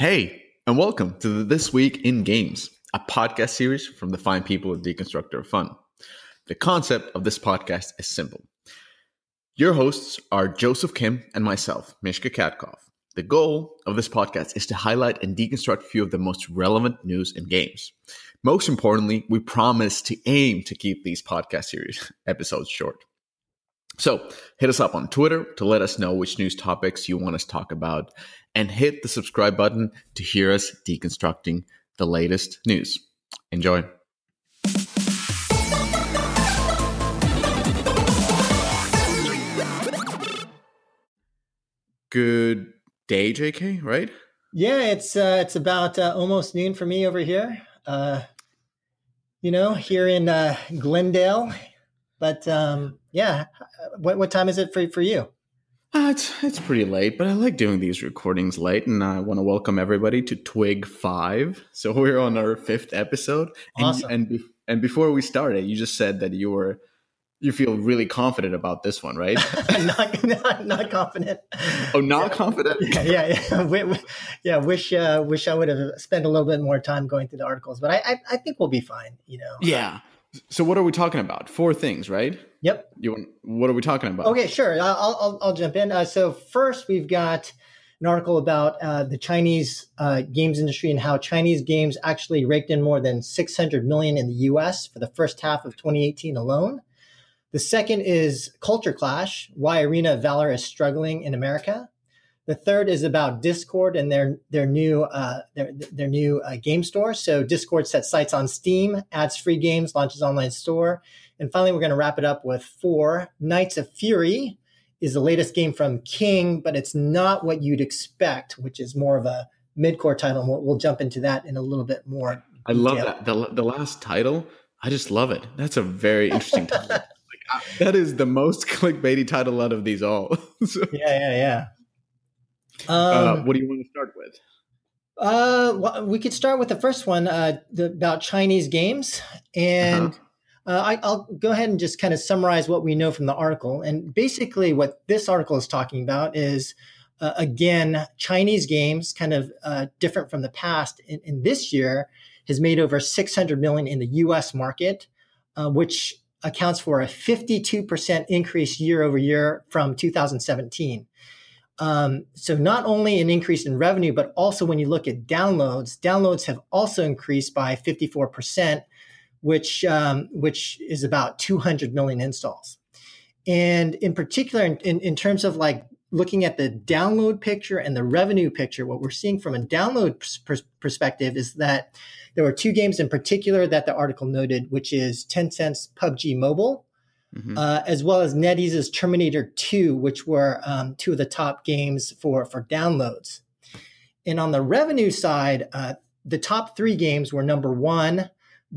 Hey, and welcome to This Week in Games, a podcast series from the fine people of Deconstructor of Fun. The concept of this podcast is simple. Your hosts are Joseph Kim and myself, Mishka Katkov. The goal of this podcast is to highlight and deconstruct a few of the most relevant news in games. Most importantly, we promise to aim to keep these podcast series episodes short. So hit us up on Twitter to let us know which news topics you want us to talk about, and hit the subscribe button to hear us deconstructing the latest news. Enjoy. Good day, JK, right? Yeah, it's uh, it's about uh, almost noon for me over here. Uh, you know, here in uh, Glendale. But um, yeah, what what time is it for for you? Uh, it's it's pretty late, but I like doing these recordings late, and I want to welcome everybody to Twig Five. So we're on our fifth episode, and Awesome. and, be- and before we started, you just said that you were you feel really confident about this one, right? not, not not confident. oh, not confident. Yeah, yeah, yeah. Wi- wi- yeah wish uh, wish I would have spent a little bit more time going through the articles, but I I, I think we'll be fine. You know. Yeah. So what are we talking about? Four things, right? Yep. You want? What are we talking about? Okay, sure. I'll I'll, I'll jump in. Uh, so first, we've got an article about uh, the Chinese uh, games industry and how Chinese games actually raked in more than 600 million in the U.S. for the first half of 2018 alone. The second is Culture Clash: Why Arena Valor is struggling in America. The third is about Discord and their their new uh, their their new uh, game store. So Discord sets sights on Steam, adds free games, launches online store, and finally we're going to wrap it up with four. Knights of Fury is the latest game from King, but it's not what you'd expect, which is more of a mid-core title. And we'll, we'll jump into that in a little bit more. I love detail. that. The, the last title, I just love it. That's a very interesting title. like, that is the most clickbaity title out of these all. So, Yeah, yeah, yeah. Uh, Um, what do you want to start with? Uh, well, we could start with the first one uh, the, about Chinese games, and Uh-huh. uh, I, I'll go ahead and just kind of summarize what we know from the article. And basically, what this article is talking about is, uh, again, Chinese games, kind of uh, different from the past. In, in this year, has made over 600 million in the U.S. market, uh, which accounts for a 52% increase year over year from 2017. Um, so not only an increase in revenue, but also when you look at downloads, downloads have also increased by 54%, which um, which is about 200 million installs. And in particular, in, in, in terms of like looking at the download picture and the revenue picture, what we're seeing from a download pers- perspective is that there were two games in particular that the article noted, which is Tencent's PUBG Mobile Mhm. uh, as well as NetEase's Terminator 2, which were um, two of the top games for, for downloads. And on the revenue side, uh, the top three games were number one,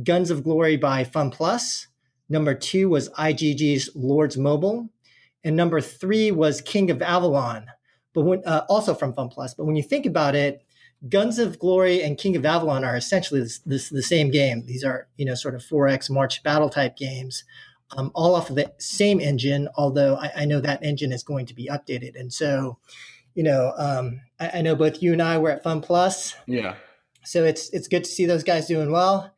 Guns of Glory by FunPlus. Number two was IGG's Lords Mobile. And number three was King of Avalon, but when, uh, also from FunPlus. But when you think about it, Guns of Glory and King of Avalon are essentially this, this, the same game. These are, you know, sort of 4X March battle type games um, all off of the same engine, although I, I know that engine is going to be updated. And so, you know, um, I, I know both you and I were at Fun Plus, Yeah. so it's it's good to see those guys doing well.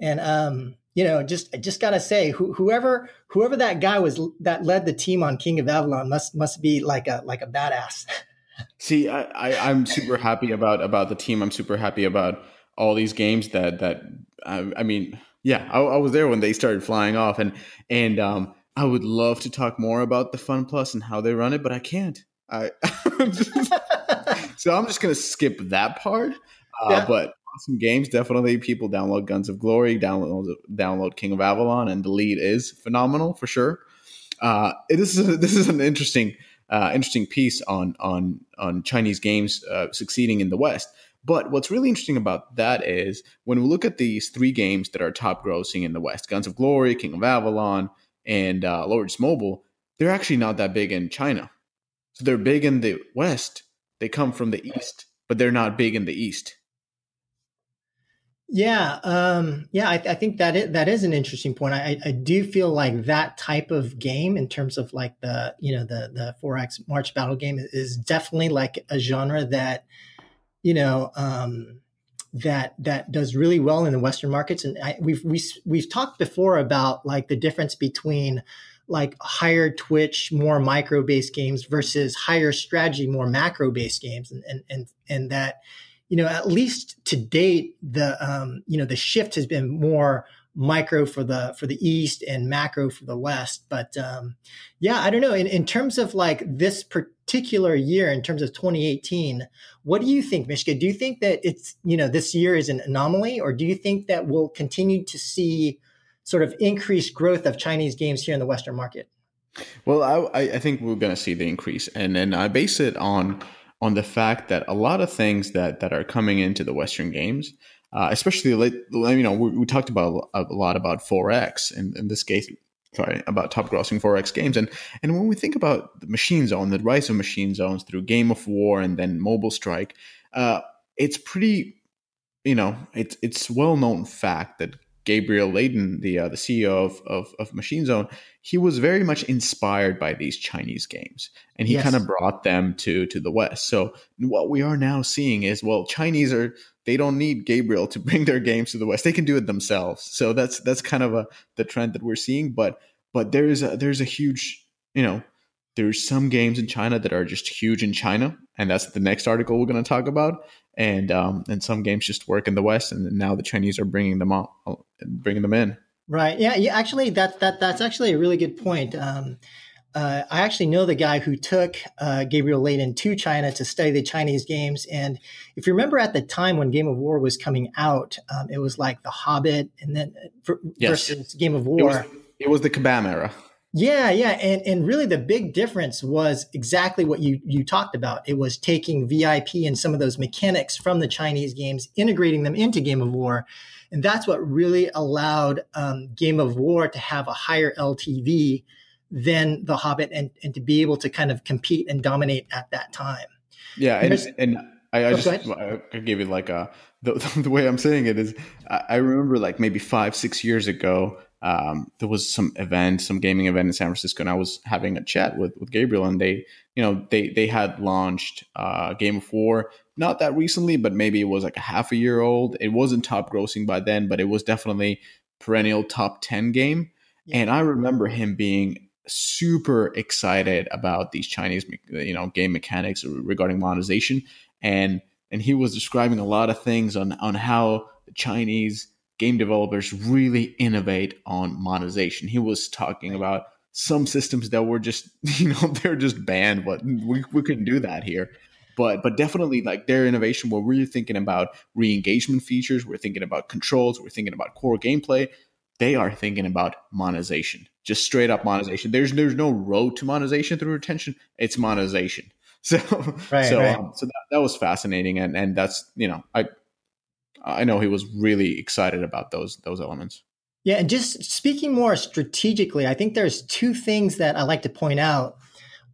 And um, you know, just I just gotta say, who, whoever whoever that guy was that led the team on King of Avalon must must be like a like a badass. See, I, I, I'm super happy about about the team. I'm super happy about all these games that that I, I mean, yeah, I, I was there when they started flying off, and and um, I would love to talk more about the Fun Plus and how they run it, but I can't. I so I'm just gonna skip that part. Uh, Yeah. But awesome games, definitely. People download Guns of Glory, download download King of Avalon, and the lead is phenomenal for sure. Uh, this is a, this is an interesting uh, interesting piece on on on Chinese games uh, succeeding in the West. But what's really interesting about that is when we look at these three games that are top grossing in the West: Guns of Glory, King of Avalon, and uh, Lords Mobile. They're actually not that big in China. So they're big in the West. They come from the East, but they're not big in the East. Yeah, um, yeah, I, I think that is, that is an interesting point. I, I do feel like that type of game, in terms of like the you know the the four X March battle game, is definitely like a genre that you know, um, that that does really well in the Western markets. And I, we've we, we've talked before about like the difference between like higher Twitch, more micro based games versus higher strategy, more macro based games, and and and and that you know at least to date the um, you know the shift has been more micro for the for the east and macro for the west. But um yeah i don't know. In, in terms of like this particular year in terms of 2018 what do you think mishka? Do you think that it's you know this year is an anomaly or do you think that we'll continue to see sort of increased growth of chinese games here in the western market? Well i i think we're going to see the increase and then i base it on on the fact that a lot of things that that are coming into the western games uh, especially late, you know we, we, talked about a lot about 4x in, in this case sorry about top grossing 4x games. And and when we think about the machine zone the rise of machine zones through game of war and then mobile strike uh, it's pretty you know it's it's well known fact that Gabriel Leydon, the uh, the CEO of, of, of Machine Zone, he was very much inspired by these Chinese games, and he yes. kind of brought them to to the West. So what we are now seeing is, well, Chinese are they don't need Gabriel to bring their games to the West; they can do it themselves. So that's that's kind of a the trend that we're seeing. But but there's a, there's a huge you know there's some games in China that are just huge in China, and that's the next article we're going to talk about and um, and some games just work in the West, and now the Chinese are bringing them out, bringing them in. Right. Yeah. Yeah. Actually, that that that's actually a really good point. Um, uh, I actually know the guy who took uh, Gabriel Leydon to China to study the Chinese games. And if you remember at the time when Game of War was coming out, um, it was like The Hobbit and then uh, yes. versus Game of War. It was, it was the Kabam era. Yeah, yeah, and and really the big difference was exactly what you you talked about. It was taking VIP and some of those mechanics from the Chinese games, integrating them into Game of War, and that's what really allowed um, Game of War to have a higher LTV than The Hobbit, and and to be able to kind of compete and dominate at that time. Yeah, and, and I, I oh, just I gave it like a the, the way I'm saying it is I, I remember like maybe five six years ago um, there was some event, some gaming event in San Francisco, and I was having a chat with with Gabriel, and they, you know, they they had launched uh, Game of War not that recently, but maybe it was like a half a year old. It wasn't top grossing by then, but it was definitely perennial top ten game. Yeah. And I remember him being super excited about these Chinese, you know, game mechanics regarding monetization, and and he was describing a lot of things on on how the Chinese game developers really innovate on monetization. He was talking about some systems that were just, you know, they're just banned, but we, we couldn't do that here. But but definitely like their innovation where we're thinking about re-engagement features, we're thinking about controls, we're thinking about core gameplay. They are thinking about monetization, just straight up monetization. There's there's no road to monetization through retention. It's monetization. So right, so right. Um, so that, that was fascinating, and and that's you know I I know he was really excited about those those elements. Yeah, and just speaking more strategically, I think there's two things that I like to point out,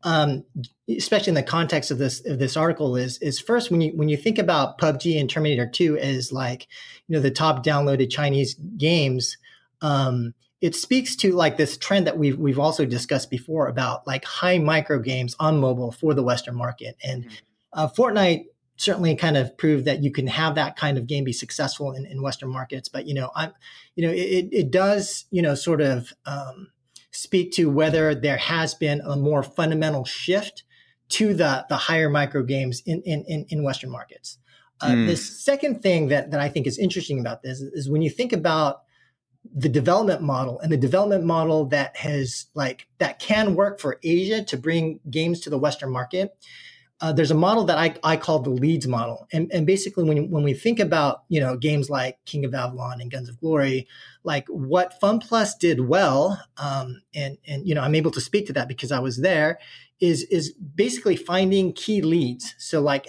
um, especially in the context of this of this article. Is is first when you when you think about PUBG and Terminator Two as like you know the top downloaded Chinese games, um, it speaks to like this trend that we've we've also discussed before about like high micro games on mobile for the Western market and. Mm-hmm. Uh, Fortnite certainly kind of proved that you can have that kind of game be successful in, in Western markets. But you know, I'm, you know, it, it does, you know, sort of um, speak to whether there has been a more fundamental shift to the the higher micro games in in in, Western markets. Uh, mm. The second thing that that I think is interesting about this is when you think about the development model and the development model that has like that can work for Asia to bring games to the Western market uh, there's a model that I, I call the leads model. And, and basically, when, when we think about you know games like King of Avalon and Guns of Glory, like what FunPlus did well, um, and and you know I'm able to speak to that because I was there, is is basically finding key leads. So like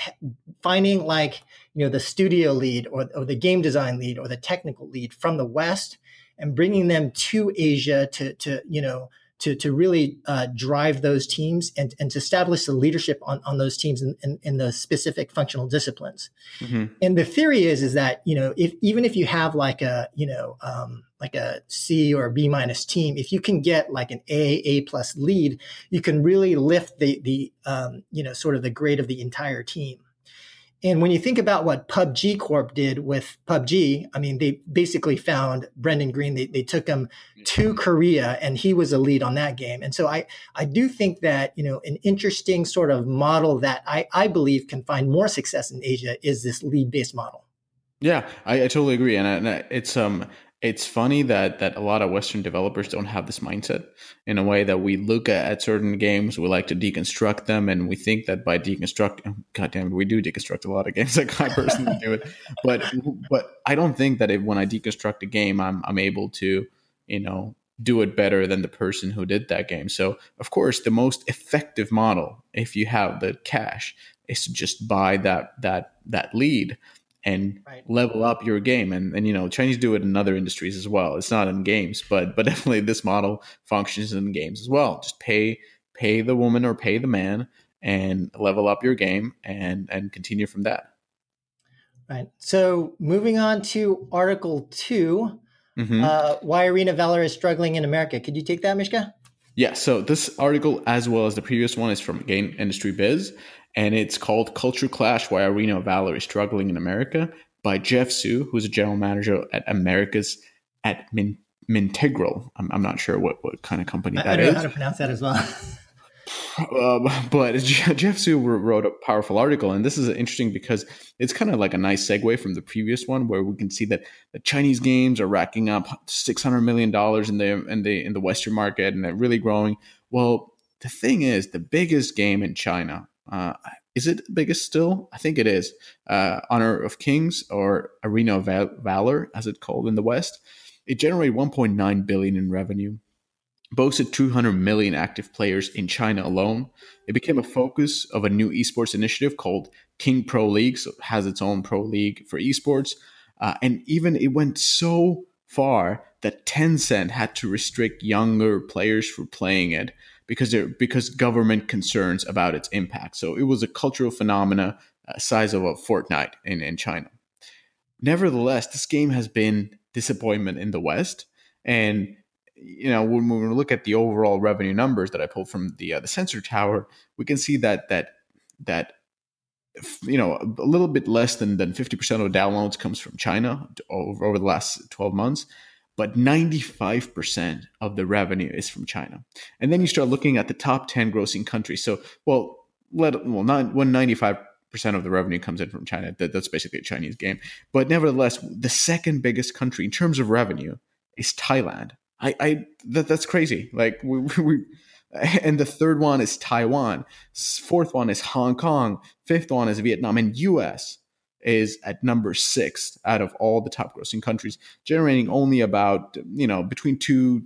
finding like you know the studio lead or, or the game design lead or the technical lead from the West and bringing them to Asia to to you know to, to really uh, drive those teams and, and to establish the leadership on, on those teams in, in, in the specific functional disciplines. Mm-hmm. And the theory is, is that, you know, if, even if you have like a, you know, um, like a C or a B minus team, if you can get like an A, A plus lead, you can really lift the, the, um, you know, sort of the grade of the entire team. And when you think about what PUBG Corp did with PUBG, I mean, they basically found Brendan Greene. They, they took him to Korea, and he was a lead on that game. And so I I do think that you know an interesting sort of model that I I believe can find more success in Asia is this lead based model. Yeah, I, I totally agree, and, I, and I, it's um it's funny that that a lot of Western developers don't have this mindset in a way that we look at, at certain games, we like to deconstruct them, and we think that by deconstructing, oh, God damn it, we do deconstruct a lot of games. Like I personally do it, but but I don't think that if, when I deconstruct a game, I'm I'm able to you know do it better than the person who did that game. So of course, the most effective model, if you have the cash, is to just buy that that that lead and right. level up your game. And, and, you know, Chinese do it in other industries as well. It's not in games, but, but definitely this model functions in games as well. Just pay, pay the woman or pay the man and level up your game and, and continue from that. Right. So moving on to article 2 mm-hmm. uh, why Arena Valor is struggling in America. Could you take that, Mishka? Yeah, so this article, as well as the previous one, is from Game Industry Biz, and it's called Culture Clash Why Arena Valor is Struggling in America by Jeff Su, who's a general manager at Americas at Min- Mintegral. I'm, I'm not sure what, what kind of company that I, I don't is. know how to pronounce that as well. um, but Jeff Su wrote a powerful article, and this is interesting because it's kind of like a nice segue from the previous one, where we can see that the Chinese games are racking up six hundred million dollars in the in the in the Western market, and they're really growing. Well, the thing is, the biggest game in China uh, is it the biggest still? I think it is. Uh, Honor of Kings or Arena of Valor, as it's called in the West. It generated 1.9 billion in revenue, boasted 200 million active players in China alone. It became a focus of a new esports initiative called King Pro League, so it has its own pro league for esports. Uh, and even it went so far that Tencent had to restrict younger players from playing it because there because government concerns about its impact. So it was a cultural phenomena uh, size of a Fortnite in, in China. Nevertheless, this game has been disappointment in the West, and you know when, when we look at the overall revenue numbers that I pulled from the uh, the Sensor Tower, we can see that that that you know a little bit less than than 50% of downloads comes from China over, over the last 12 months but 95% of the revenue is from China. And then you start looking at the top 10 grossing countries. So, well, let well not when 95% of the revenue comes in from China, that, that's basically a Chinese game. But nevertheless, the second biggest country in terms of revenue is Thailand. I, I that, that's crazy. Like we, we and the third one is Taiwan. Fourth one is Hong Kong. Fifth one is Vietnam and US is at number six out of all the top grossing countries, generating only about, you know, between two,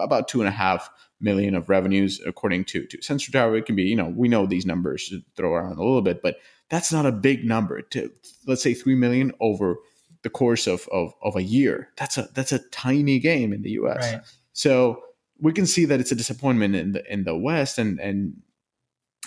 about two and a half million of revenues, according to, to Sensor Tower. It can be, you know, we know these numbers throw around a little bit, but that's not a big number to, let's say, 3 million over the course of, of, of a year. That's a, that's a tiny game in the US. Right. So we can see that it's a disappointment in the, in the West and, and,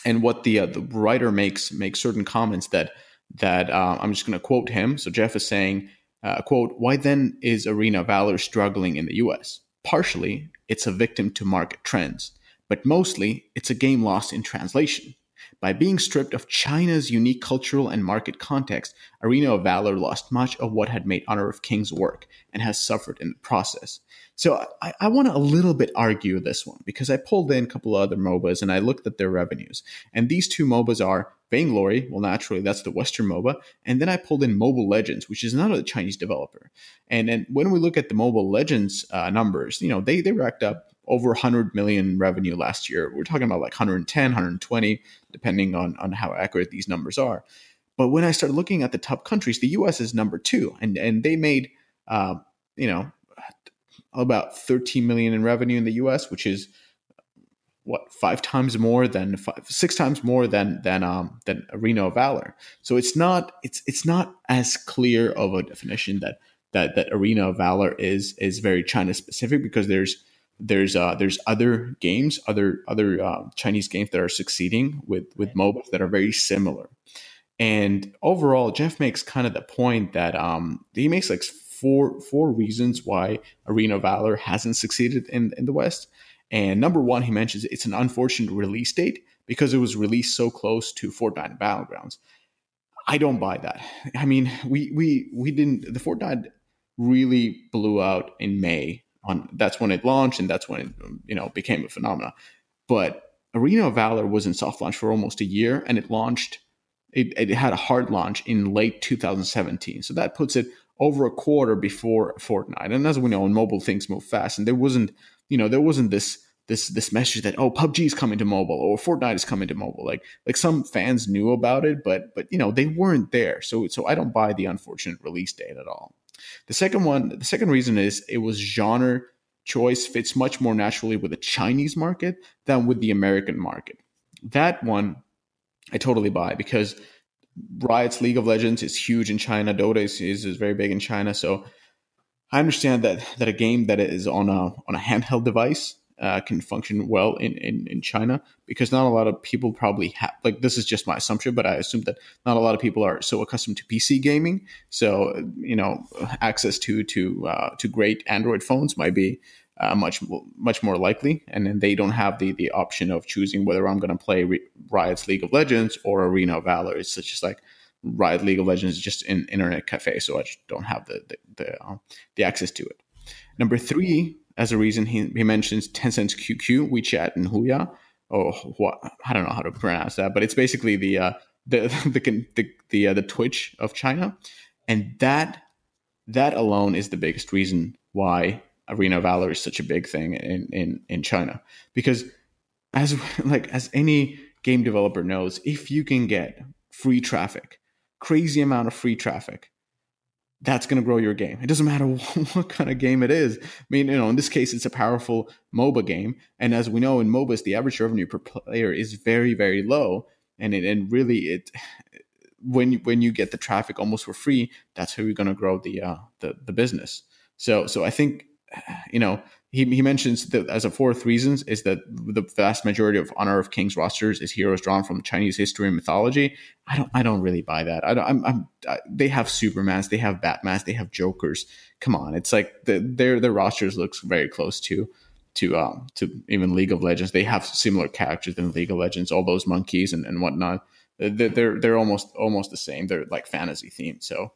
and what the, uh, the writer makes, makes certain comments that, that uh, I'm just going to quote him. So Jeff is saying, uh, quote, why then is Arena Valor struggling in the US? Partially, it's a victim to market trends, but mostly it's a game lost in translation. By being stripped of China's unique cultural and market context, Arena of Valor lost much of what had made Honor of Kings work and has suffered in the process. So I, I want to a little bit argue this one because I pulled in a couple of other MOBAs and I looked at their revenues. And these two MOBAs are Vainglory, well, naturally, that's the Western MOBA. And then I pulled in Mobile Legends, which is not a Chinese developer. And, and when we look at the Mobile Legends uh, numbers, you know, they, they racked up over 100 million revenue last year. We're talking about like 110, 120, depending on, on how accurate these numbers are. But when I started looking at the top countries, the US is number two, and, and they made, uh, you know, about 13 million in revenue in the US, which is what five times more than five, six times more than than um than Arena Valor. So it's not it's it's not as clear of a definition that that that Arena Valor is is very China specific because there's there's uh there's other games other other uh, Chinese games that are succeeding with with MOBAs that are very similar. And overall, Jeff makes kind of the point that um he makes like four four reasons why Arena Valor hasn't succeeded in in the West. And number one, he mentions it's an unfortunate release date because it was released so close to Fortnite Battlegrounds. I don't buy that. I mean, we we we didn't. The Fortnite really blew out in May. On that's when it launched, and that's when it you know became a phenomenon. But Arena of Valor was in soft launch for almost a year, and it launched. It, it had a hard launch in late 2017, so that puts it over a quarter before Fortnite. And as we know, mobile things move fast, and there wasn't you know there wasn't this this this message that oh PUBG is coming to mobile or Fortnite is coming to mobile. Like like some fans knew about it, but but you know they weren't there. So so I don't buy the unfortunate release date at all. The second one, the second reason is it was genre choice fits much more naturally with the Chinese market than with the American market. That one I totally buy because Riot's League of Legends is huge in China. Dota is, is, is very big in China. So I understand that that a game that is on a on a handheld device uh, can function well in, in, in China because not a lot of people probably have like this is just my assumption, but I assume that not a lot of people are so accustomed to PC gaming. So you know, access to to uh, to great Android phones might be uh, much much more likely, and then they don't have the the option of choosing whether I'm going to play Riot's League of Legends or Arena of Valor. It's just like Riot League of Legends is just an internet cafe, so I just don't have the the the, uh, the access to it. Number three as a reason, he, he mentions Tencent's QQ, WeChat, and Huya. Oh, what I don't know how to pronounce that, but it's basically the uh, the the the the, uh, the Twitch of China, and that that alone is the biggest reason why Arena Valor is such a big thing in in in China. Because as like as any game developer knows, if you can get free traffic, crazy amount of free traffic that's going to grow your game. It doesn't matter what kind of game it is. I mean, you know, in this case, it's a powerful MOBA game, and as we know in MOBAs, the average revenue per player is very, very low, and it, and really it when when you get the traffic almost for free, that's how you're going to grow the uh, the the business. So so I think you know he, he mentions that as a fourth reasons is that the vast majority of Honor of Kings rosters is heroes drawn from Chinese history and mythology. I don't I don't really buy that. I don't. I'm, I'm I, they have Supermans, they have Batmans, they have Jokers. Come on, it's like the, their their rosters looks very close to to um to even League of Legends. They have similar characters in League of Legends. All those monkeys and, and whatnot. They're, they're they're almost almost the same. They're like fantasy themed. So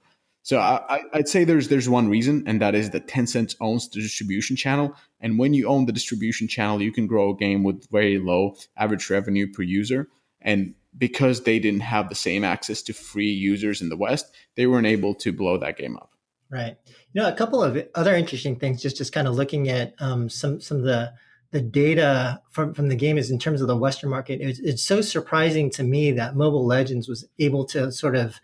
so I, would say there's there's one reason, and that is that Tencent owns the distribution channel. And when you own the distribution channel, you can grow a game with very low average revenue per user. And because they didn't have the same access to free users in the West, they weren't able to blow that game up. Right. You know, a couple of other interesting things, just just kind of looking at um, some some of the the data from, from the game is in terms of the Western market. It's, it's so surprising to me that Mobile Legends was able to sort of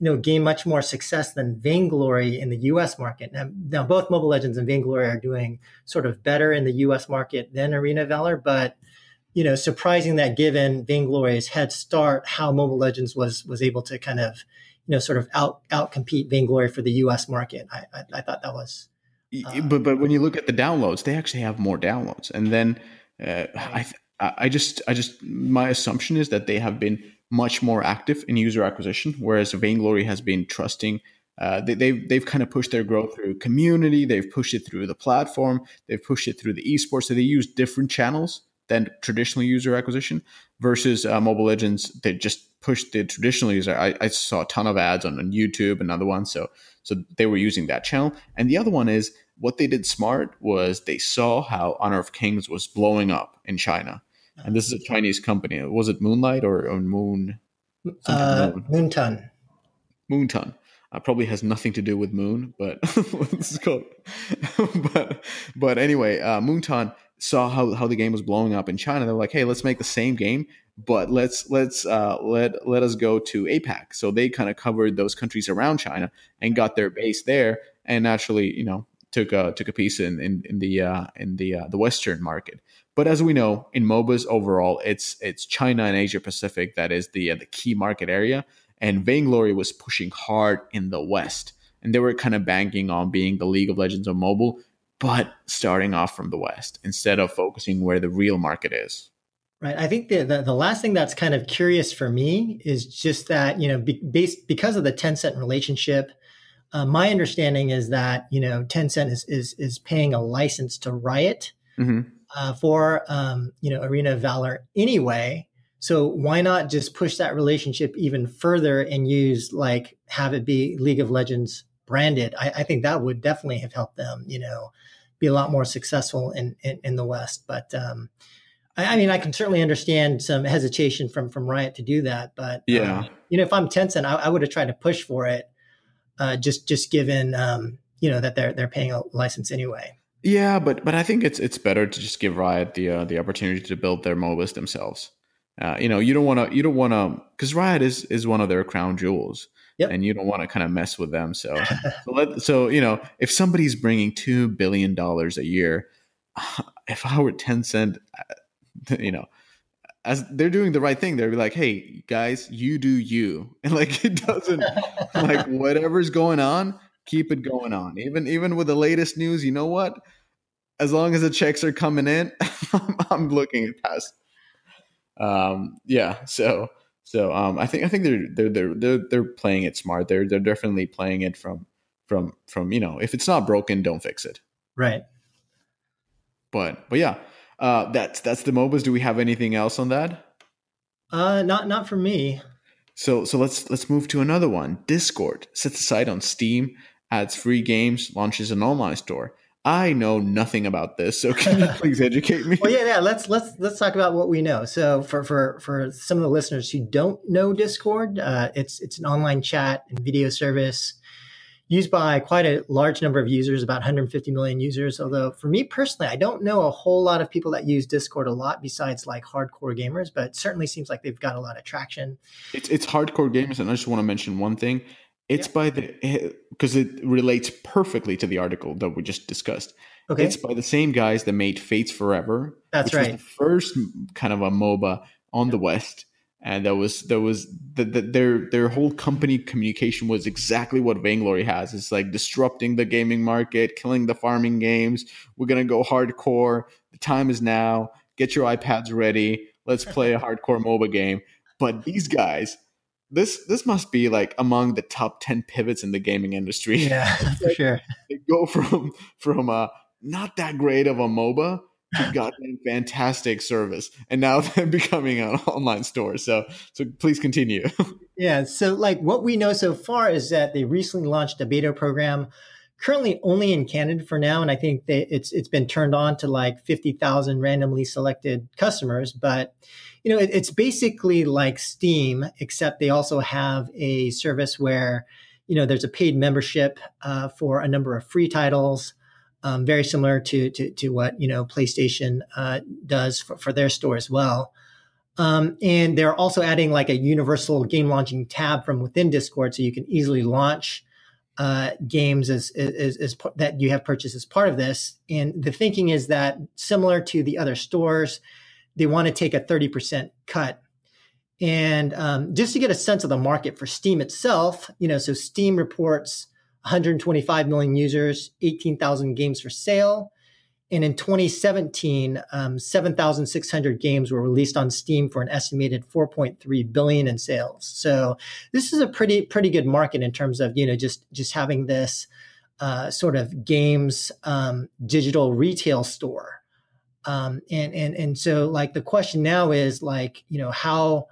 you know, gain much more success than Vainglory in the U.S. market. Now, now, both Mobile Legends and Vainglory are doing sort of better in the U.S. market than Arena Valor, but you know, surprising that given Vainglory's head start, how Mobile Legends was was able to kind of you know sort of out out compete Vainglory for the U.S. market. I I, I thought that was. Uh, but but when you look at the downloads, they actually have more downloads, and then uh, I I just I just my assumption is that they have been much more active in user acquisition, whereas Vainglory has been trusting. Uh, they, they've they've kind of pushed their growth through community. They've pushed it through the platform. They've pushed it through the esports. So they use different channels than traditional user acquisition. Versus uh, Mobile Legends, they just pushed the traditional user. I, I saw a ton of ads on, on YouTube and other ones. So so they were using that channel. And the other one is what they did smart was they saw how Honor of Kings was blowing up in China and this is a Chinese company. Was it Moonlight or, or Moon? Uh, Moonton. Moonton. Uh, probably has nothing to do with moon, but it's called. but but anyway, uh, Moonton saw how, how the game was blowing up in China. They're like, hey, let's make the same game, but let's let's uh, let let us go to APAC. So they kind of covered those countries around China and got their base there, and naturally, you know, took a took a piece in in, in the uh, in the uh, the Western market. But as we know, in MOBAs overall, it's it's China and Asia Pacific that is the uh, the key market area, and Vainglory was pushing hard in the West, and they were kind of banking on being the League of Legends of mobile, but starting off from the West instead of focusing where the real market is. Right. I think the, the, the last thing that's kind of curious for me is just that you know be, based because of the Tencent relationship. Uh, my understanding is that you know Tencent is is is paying a license to Riot. Mm-hmm uh, for um, you know Arena of Valor anyway. So why not just push that relationship even further and use like have it be League of Legends branded? I, I think that would definitely have helped them, you know, be a lot more successful in in, in the West. But um, I, I, mean, I can certainly understand some hesitation from from Riot to do that. But yeah, um, you know, if I'm Tencent, I, I would have tried to push for it. Uh, just just given um, you know that they're they're paying a license anyway. Yeah, but but I think it's it's better to just give Riot the uh, the opportunity to build their MOBAs themselves. Uh, you know, you don't want to you don't want to because Riot is is one of their crown jewels. Yep. And you don't want to kind of mess with them. So, so, let, so you know, if somebody's bringing two billion dollars a year, if I were Tencent, uh, you know, as they're doing the right thing, they're like, "Hey guys, you do you," and like it doesn't like whatever's going on, keep it going on. Even even with the latest news, you know what? As long as the checks are coming in, I'm looking at past. Um, yeah. So so um, I think I think they're they're they're they're they're playing it smart. They're they're definitely playing it from from from you know if it's not broken, don't fix it. Right. But but yeah, uh, that's that's the MOBAs. Do we have anything else on that? Uh, not not for me. So so let's let's move to another one. Discord sets aside on Steam, adds free games, launches an online store. I know nothing about this, so can you please educate me? well, yeah, yeah. Let's let's let's talk about what we know. So, for for for some of the listeners who don't know Discord, uh, it's it's an online chat and video service used by quite a large number of users, about 150 million users. Although, for me personally, I don't know a whole lot of people that use Discord a lot besides like hardcore gamers, but certainly seems like they've got a lot of traction. It's it's hardcore gamers, and I just want to mention one thing. It's yeah. by the eh, because it relates perfectly to the article that we just discussed. Okay. It's by the same guys that made Fates Forever. That's right. the first kind of a MOBA on yeah. the West, and that was there was the, the, their their whole company communication was exactly what Vainglory has. It's like disrupting the gaming market, killing the farming games. We're gonna go hardcore. The time is now. Get your iPads ready. Let's play a hardcore MOBA game. But these guys this this must be like among the top 10 pivots in the gaming industry. Yeah for sure. They go from from a not that great of a moba to gotten fantastic service and now they're becoming an online store. So so please continue. Yeah so like what we know so far is that they recently launched a beta program currently only in Canada for now, and I think it's it's been turned on to like fifty thousand randomly selected customers. But you know, it, it's basically like Steam, except they also have a service where you know there's a paid membership uh, for a number of free titles. Um, very similar to, to, to what you know PlayStation uh, does for, for their store as well. Um, and they're also adding like a universal game launching tab from within Discord, so you can easily launch uh, games as, as, as, that you have purchased as part of this. And the thinking is that similar to the other stores, they want to take a 30% cut. And um, just to get a sense of the market for Steam itself, you know, so Steam reports 125 million users, 18,000 games for sale. And in 2017, um, 7,600 games were released on Steam for an estimated 4.3 billion in sales. So this is a pretty pretty good market in terms of you know just just having this uh, sort of games um, digital retail store. Um, and and and so like the question now is like you know how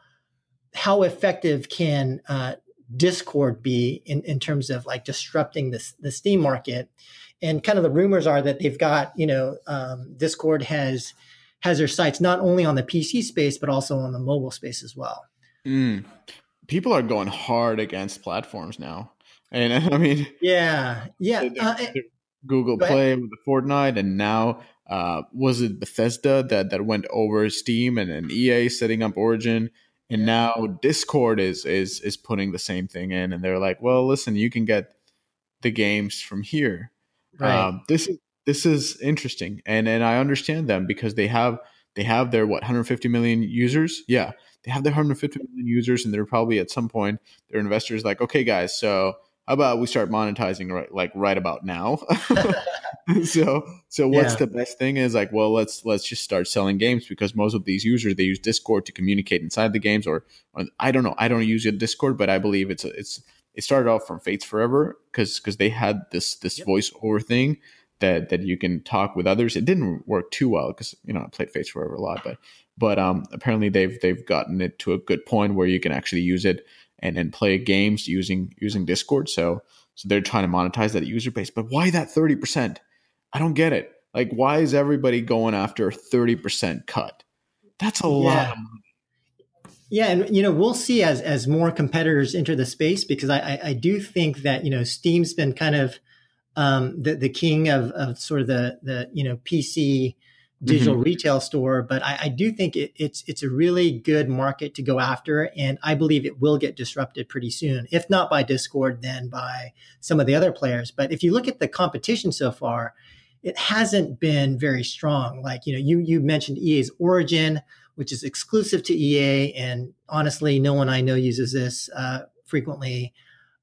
how effective can uh, Discord be in, in terms of like disrupting this the Steam market? And kind of the rumors are that they've got you know um, Discord has has their sights not only on the PC space but also on the mobile space as well. Mm. People are going hard against platforms now, and I mean, yeah, yeah. Uh, Google Play with the Fortnite, and now uh, was it Bethesda that that went over Steam and, and EA setting up Origin, and now Discord is is is putting the same thing in, and they're like, well, listen, you can get the games from here Right. Um, this is this is interesting, and and I understand them because they have they have their what 150 million users. Yeah, they have their 150 million users, and they're probably at some point their investors like, okay, guys, so how about we start monetizing right like right about now? so so what's yeah. the best thing is like, well, let's let's just start selling games because most of these users they use Discord to communicate inside the games, or, or I don't know, I don't use Discord, but I believe it's a, it's it started off from Fates Forever because because they had this this yep. voiceover thing that that you can talk with others. It didn't work too well because you know I played Fates Forever a lot, but but um, apparently they've they've gotten it to a good point where you can actually use it and and play games using using Discord. So so they're trying to monetize that user base. But why that thirty percent? I don't get it. Like why is everybody going after a thirty percent cut? That's a yeah. lot of money. Yeah, and you know we'll see as as more competitors enter the space because I I, I do think that you know Steam's been kind of um, the the king of, of sort of the the you know PC digital mm-hmm. retail store, but I, I do think it, it's it's a really good market to go after, and I believe it will get disrupted pretty soon. If not by Discord, then by some of the other players. But if you look at the competition so far, it hasn't been very strong. Like you know, you you mentioned EA's Origin, which is exclusive to EA, and honestly, no one I know uses this uh, frequently.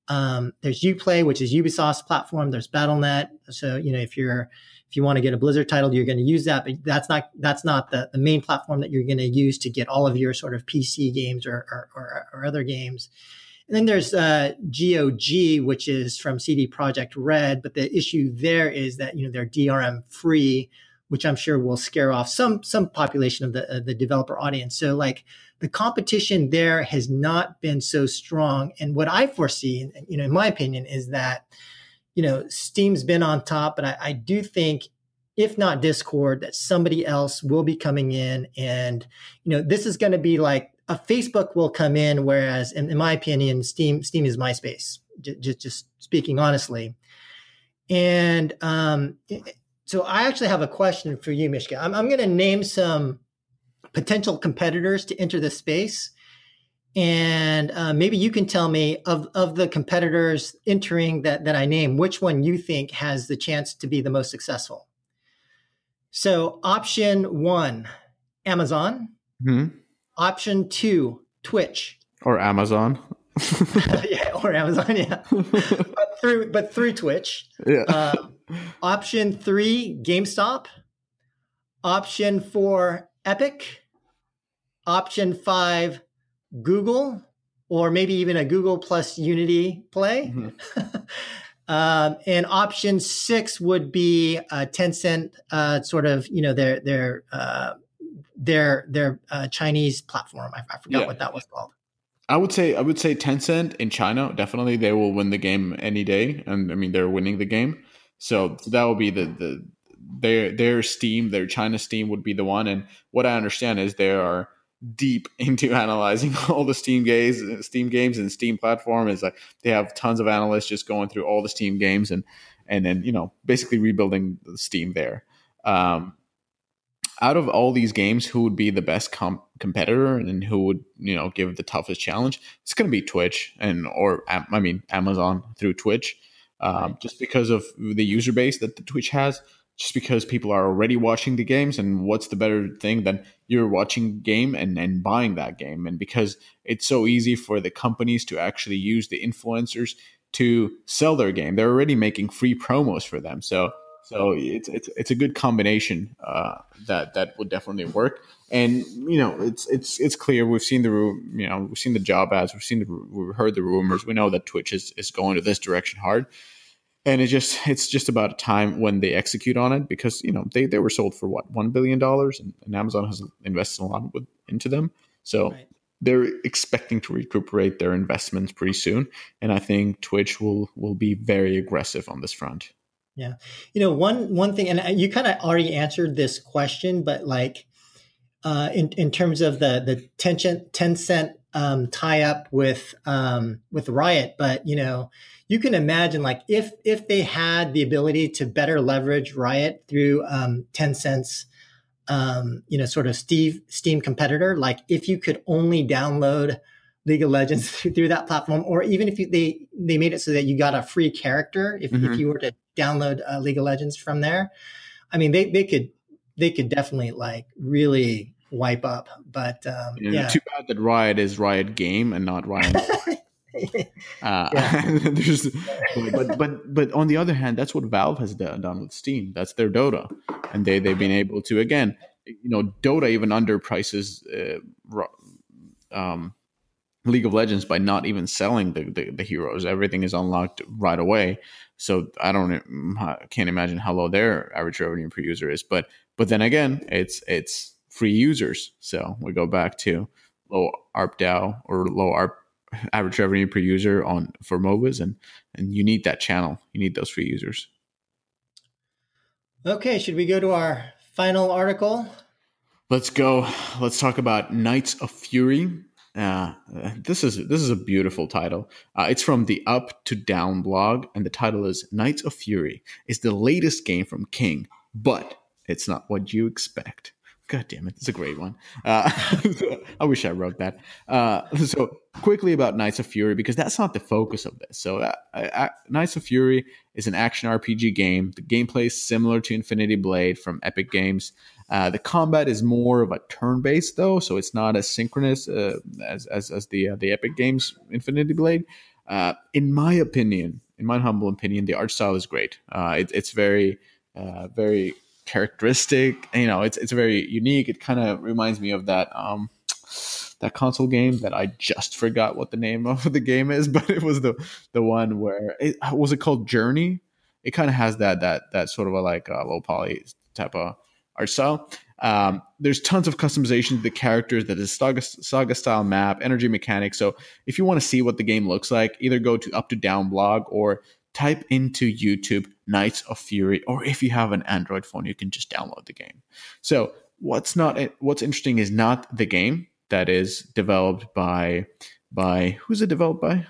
Um, there's UPlay, which is Ubisoft's platform. There's BattleNet. So, you know, if you're, if you want to get a Blizzard title, you're going to use that, but that's not, that's not the, the main platform that you're going to use to get all of your sort of PC games or, or, or, or other games. And then there's uh, GOG, which is from CD Projekt Red, but the issue there is that you know they're DRM free, which I'm sure will scare off some some population of the the developer audience. So like the competition there has not been so strong. And what I foresee, you know, in my opinion, is that, you know, Steam's been on top, but I, I do think if not Discord, that somebody else will be coming in. And, you know, this is going to be like a Facebook will come in, whereas in, in my opinion, Steam, Steam is MySpace, just, just speaking honestly. And um, so I actually have a question for you, Mishka. I'm, I'm going to name some potential competitors to enter the space. And uh, maybe you can tell me of, of the competitors entering that, that I name, which one you think has the chance to be the most successful. So, option one, Amazon. Mm-hmm. Option two, Twitch. Or Amazon. yeah, or Amazon, yeah. but through but through Twitch. Yeah. Uh, option three, GameStop. Option four, Epic option five, Google, or maybe even a Google plus Unity play. Mm-hmm. um, and option six would be a Tencent, uh, sort of, you know, their their uh, their their uh, Chinese platform. I, I forgot yeah. what that was called. I would say I would say Tencent in China definitely they will win the game any day, and I mean they're winning the game. So that will be the the their their Steam, their China Steam would be the one. And what I understand is they are deep into analyzing all the Steam games, Steam games, and Steam platform. Is like they have tons of analysts just going through all the Steam games and and then you know basically rebuilding the Steam there. Um, out of all these games, who would be the best comp- competitor and who would you know give the toughest challenge? It's going to be Twitch and or I mean Amazon through Twitch, um, just because of the user base that the Twitch has just because people are already watching the games and what's the better thing than you're watching game and, and buying that game? And because it's so easy for the companies to actually use the influencers to sell their game they're already making free promos for them. So so it's it's, it's a good combination uh, that that would definitely work. And you know it's it's it's clear we've seen the you know we've seen the job ads we've seen the we've heard the rumors we know that twitch is, is going to this direction hard and it just it's just about a time when they execute on it because you know they, they were sold for what one billion dollars and, and, Amazon has invested a lot with, into them so right. they're expecting to recuperate their investments pretty soon and I think Twitch will will be very aggressive on this front. Yeah, you know one one thing, and you kind of already answered this question, but like uh, in in terms of the the Tencent Tencent um, tie up with um, with Riot, but you know you can imagine like if if they had the ability to better leverage Riot through um, Tencent's um, you know sort of Steve Steam competitor, like if you could only download League of Legends through that platform, or even if you, they they made it so that you got a free character if, mm-hmm. if you were to download uh, League of Legends from there. I mean, they they could they could definitely like really wipe up. But um, yeah, yeah. too bad that Riot is Riot Game and not Riot. uh, but but but on the other hand, that's what Valve has done with Steam. That's their Dota, and they they've been able to again, you know, Dota even underprices uh, um, League of Legends by not even selling the, the, the heroes. Everything is unlocked right away. So I don't I can't imagine how low their average revenue per user is. But but then again, it's it's free users. So we go back to low ARPDAU or low ARP average revenue per user on for MOBAs, and and you need that channel. You need those free users. Okay, should we go to our final article? Let's go. Let's talk about Knights of Fury. Uh, this is this is a beautiful title. Uh, it's from the Up to Down blog, and the title is "Knights of Fury." is the latest game from King, but it's not what you expect. God damn it, it's a great one. Uh, I wish I wrote that. Uh, so quickly about Knights of Fury because that's not the focus of this. So uh, Knights of Fury is an action RPG game. The gameplay is similar to Infinity Blade from Epic Games. Uh, the combat is more of a turn-based though, so it's not as synchronous uh, as, as, as the uh, the Epic Games Infinity Blade. in my opinion, in my humble opinion, the art style is great. It, it's very very characteristic. You know, it's it's very unique. It kind of reminds me of that um that console game that I just forgot what the name of the game is, but it was the the one where it was it called Journey. It kind of has that that that sort of a like a low poly type of art style. Um, there's tons of customization to the characters that is saga, saga style map, energy mechanics. So if you want to see what the game looks like, either go to Uptodown blog or type into YouTube Knights of Fury, or if you have an Android phone, you can just download the game. So what's not what's interesting is not the game that is developed by by who's it developed by?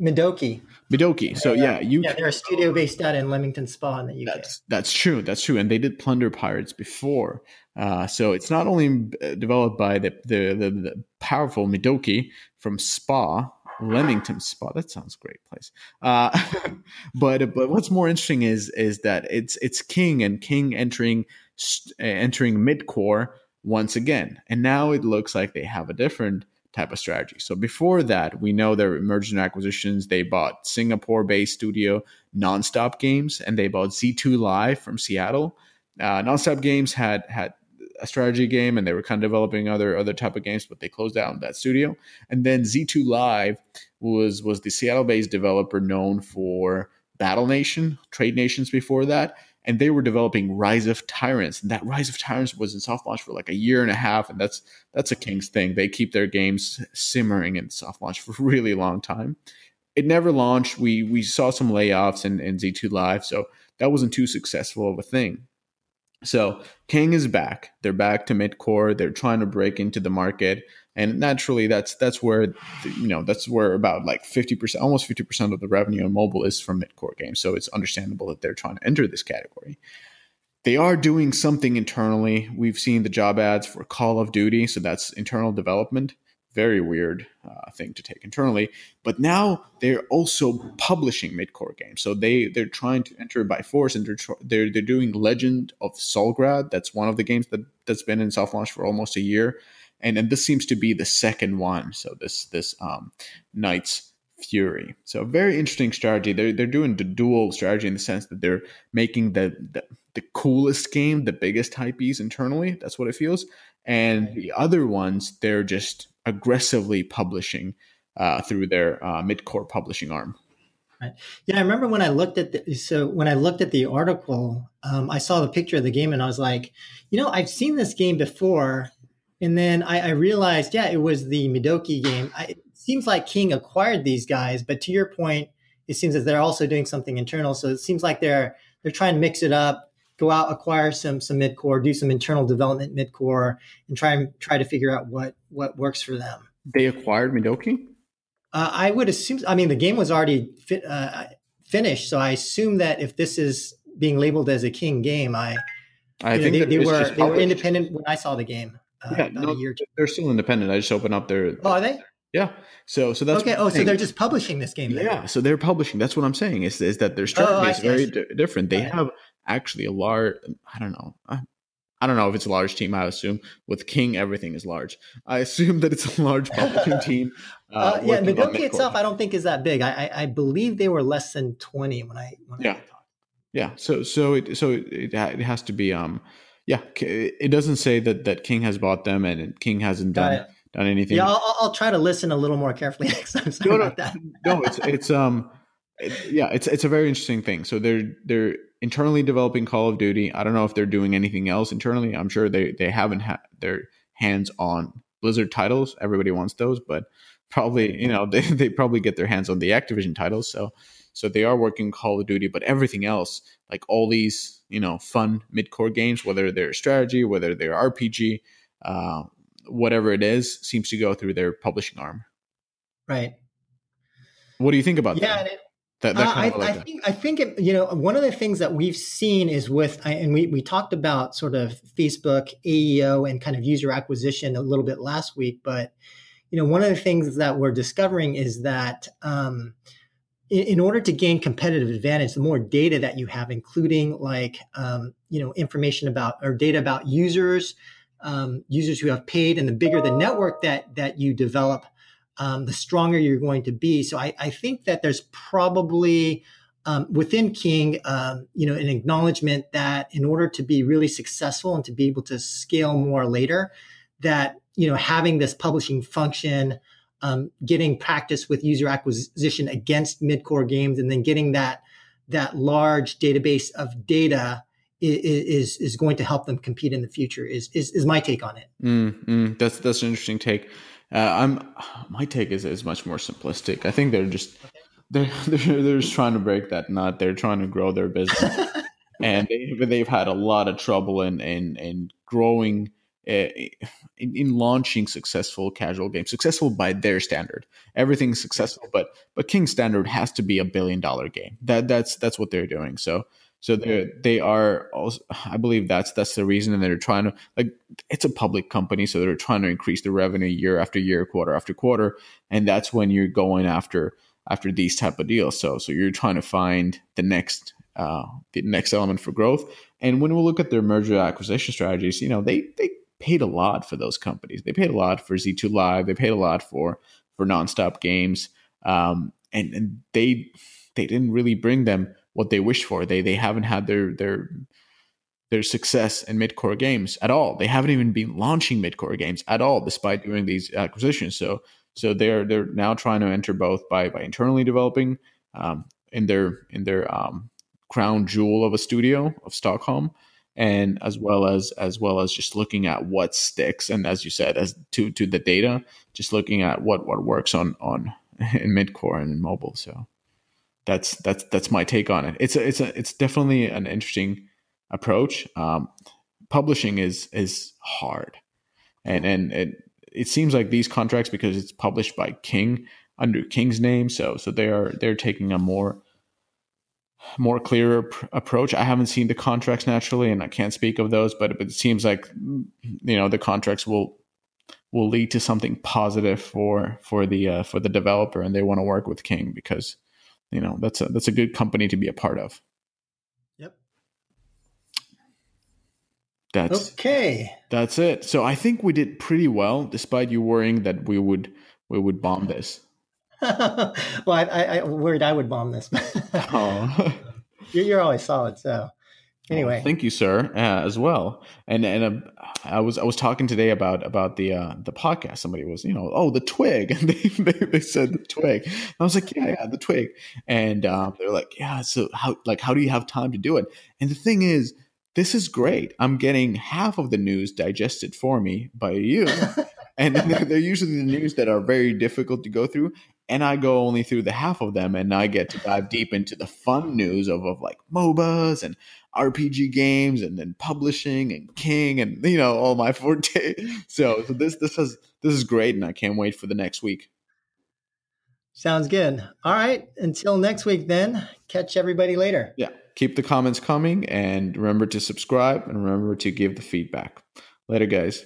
Midoki. Midoki. So yeah, you yeah, they're a studio based out in Leamington Spa in the UK. That's that's true. That's true, and they did Plunder Pirates before. Uh, so it's not only uh, developed by the the, the, the powerful Midoki from Spa, Leamington Spa. That sounds great place. Uh, but but what's more interesting is is that it's it's King and King entering entering midcore once again, and now it looks like they have a different type of strategy. So before that, we know their emergent acquisitions. They bought Singapore-based studio Nonstop Games, and they bought Z2 Live from Seattle. Uh, Nonstop Games had had a strategy game and they were kind of developing other other type of games but they closed down that studio. And then z2 live was was the seattle based developer known for battle nation trade nations before that and they were developing rise of tyrants. And that rise of tyrants was in soft launch for like a year and a half and that's that's a king's thing. They keep their games simmering in soft launch for a really long time. It never launched. We we saw some layoffs in, in z2 live so that wasn't too successful of a thing so King is back. They're back to midcore. They're trying to break into the market, and naturally, that's that's where you know that's where about like fifty percent, almost fifty percent of the revenue on mobile is from midcore games. So it's understandable that they're trying to enter this category. They are doing something internally. We've seen the job ads for Call of Duty, so that's internal development very weird uh, thing to take internally. But now they're also publishing midcore games, so they they're trying to enter by force, and they're they're, they're doing Legend of Solgard. That's one of the games that that's been in soft launch for almost a year, and and this seems to be the second one. So this this um, Knights Fury. So very interesting strategy. They're they're doing the dual strategy in the sense that they're making the, the the coolest game, the biggest hype piece internally. That's what it feels. And the other ones, they're just aggressively publishing uh, through their uh, midcore publishing arm. Right. Yeah, I remember when I looked at the so when I looked at the article, um, I saw the picture of the game and I was like, you know, I've seen this game before, and then I, I realized, yeah, it was the Midoki game. I, it seems like King acquired these guys, but to your point, it seems that they're also doing something internal. So it seems like they're they're trying to mix it up, go out, acquire some some mid core, do some internal development mid core, and try and try to figure out what what works for them. They acquired Midoki. Uh, I would assume. I mean, the game was already fi- uh, finished, so I assume that if this is being labeled as a King game, I, I think know, they, they were they were independent when I saw the game. Uh, yeah, no, they're still independent. I just opened up their. Oh, are they? Yeah. So so that's okay. Oh, so they're just publishing this game. Then. Yeah. So they're publishing. That's what I'm saying. Is is that their strategy oh, is very d- different. They have actually a large. I don't know. I, I don't know if it's a large team. I assume with King, everything is large. I assume that it's a large publishing team. Uh, uh, yeah, itself, I don't think is that big. I, I, I believe they were less than twenty when I when yeah I yeah. So so it so it, it has to be um yeah. It doesn't say that that King has bought them and King hasn't done done anything. Yeah, I'll, I'll try to listen a little more carefully next time. Sorry no, no, about that. no, it's it's um, it, yeah, it's it's a very interesting thing. So they're they're internally developing Call of Duty. I don't know if they're doing anything else internally. I'm sure they they haven't had their hands on Blizzard titles. Everybody wants those, but probably you know they, they probably get their hands on the Activision titles. So so they are working Call of Duty, but everything else, like all these you know fun mid core games, whether they're strategy, whether they're RPG, uh, whatever it is, seems to go through their publishing arm. Right. What do you think about Yeah, that? That, that Uh, I, like I that. think I think it, you know one of the things that we've seen is with and we we talked about sort of Facebook AEO and kind of user acquisition a little bit last week, but you know one of the things that we're discovering is that um, in, in order to gain competitive advantage, the more data that you have, including like um, you know information about or data about users, um, users who have paid, and the bigger the network that that you develop, um, the stronger you're going to be. So I, I think that there's probably um, within King, um, you know, an acknowledgement that in order to be really successful and to be able to scale more later, that you know having this publishing function, um, getting practice with user acquisition against mid-core games, and then getting that that large database of data is is going to help them compete in the future. Is is, is my take on it. Mm, mm, that's that's an interesting take. Uh, I'm my take is is much more simplistic. I think they're just they're they're, they're just trying to break that nut. They're trying to grow their business, and they, they've had a lot of trouble in in in growing. Uh, in, in launching successful casual games, successful by their standard, everything's successful, but but King's standard has to be a billion dollar game. That that's that's what they're doing. So so they they are also, I believe that's that's the reason, and they're trying to like it's a public company, so they're trying to increase the revenue year after year, quarter after quarter, and that's when you're going after after these type of deals. So so you're trying to find the next uh, the next element for growth. And when we look at their merger acquisition strategies, you know they they paid a lot for those companies. They paid a lot for Z2 Live. They paid a lot for for Nonstop Games, um, and and they they didn't really bring them what they wished for. They they haven't had their their their success in mid-core games at all. They haven't even been launching mid-core games at all, despite doing these acquisitions. So so they're they're now trying to enter both by by internally developing um, in their in their um, crown jewel of a studio of Stockholm, and as well as as well as just looking at what sticks and as you said as to to the data, just looking at what what works on on in mid-core and in mobile. So that's that's that's my take on it. It's a, it's a, it's definitely an interesting approach. Um, publishing is is hard, and and it it seems like these contracts because it's published by King under King's name, so so they are they're taking a more more clear pr- approach. I haven't seen the contracts naturally, and I can't speak of those, but, but it seems like you know the contracts will will lead to something positive for for the uh, for the developer, and they want to work with King because you know that's a that's a good company to be a part of. Yep. That's Okay. that's it. So I think we did pretty well, despite you worrying that we would we would bomb this. well, I, I, I worried I would bomb this. Oh. you're, you're always solid. So anyway, Oh, thank you, sir, uh, as well. And and uh, I was I was talking today about about the uh, the podcast. Somebody was you know oh the twig, and they they, they said the twig. And I was like yeah yeah the twig, and um, they're like yeah so how like how do you have time to do it? And the thing is. This is great. I'm getting half of the news digested for me by you, and they're, they're usually the news that are very difficult to go through and I go only through the half of them, and I get to dive deep into the fun news of, of like MOBAs and RPG games, and then publishing and King, and you know all my forte. So, so this this is this is great, and I can't wait for the next week. sounds good. All right. Until next week, then catch everybody later. Yeah, keep the comments coming, and remember to subscribe, and remember to give the feedback. Later, guys.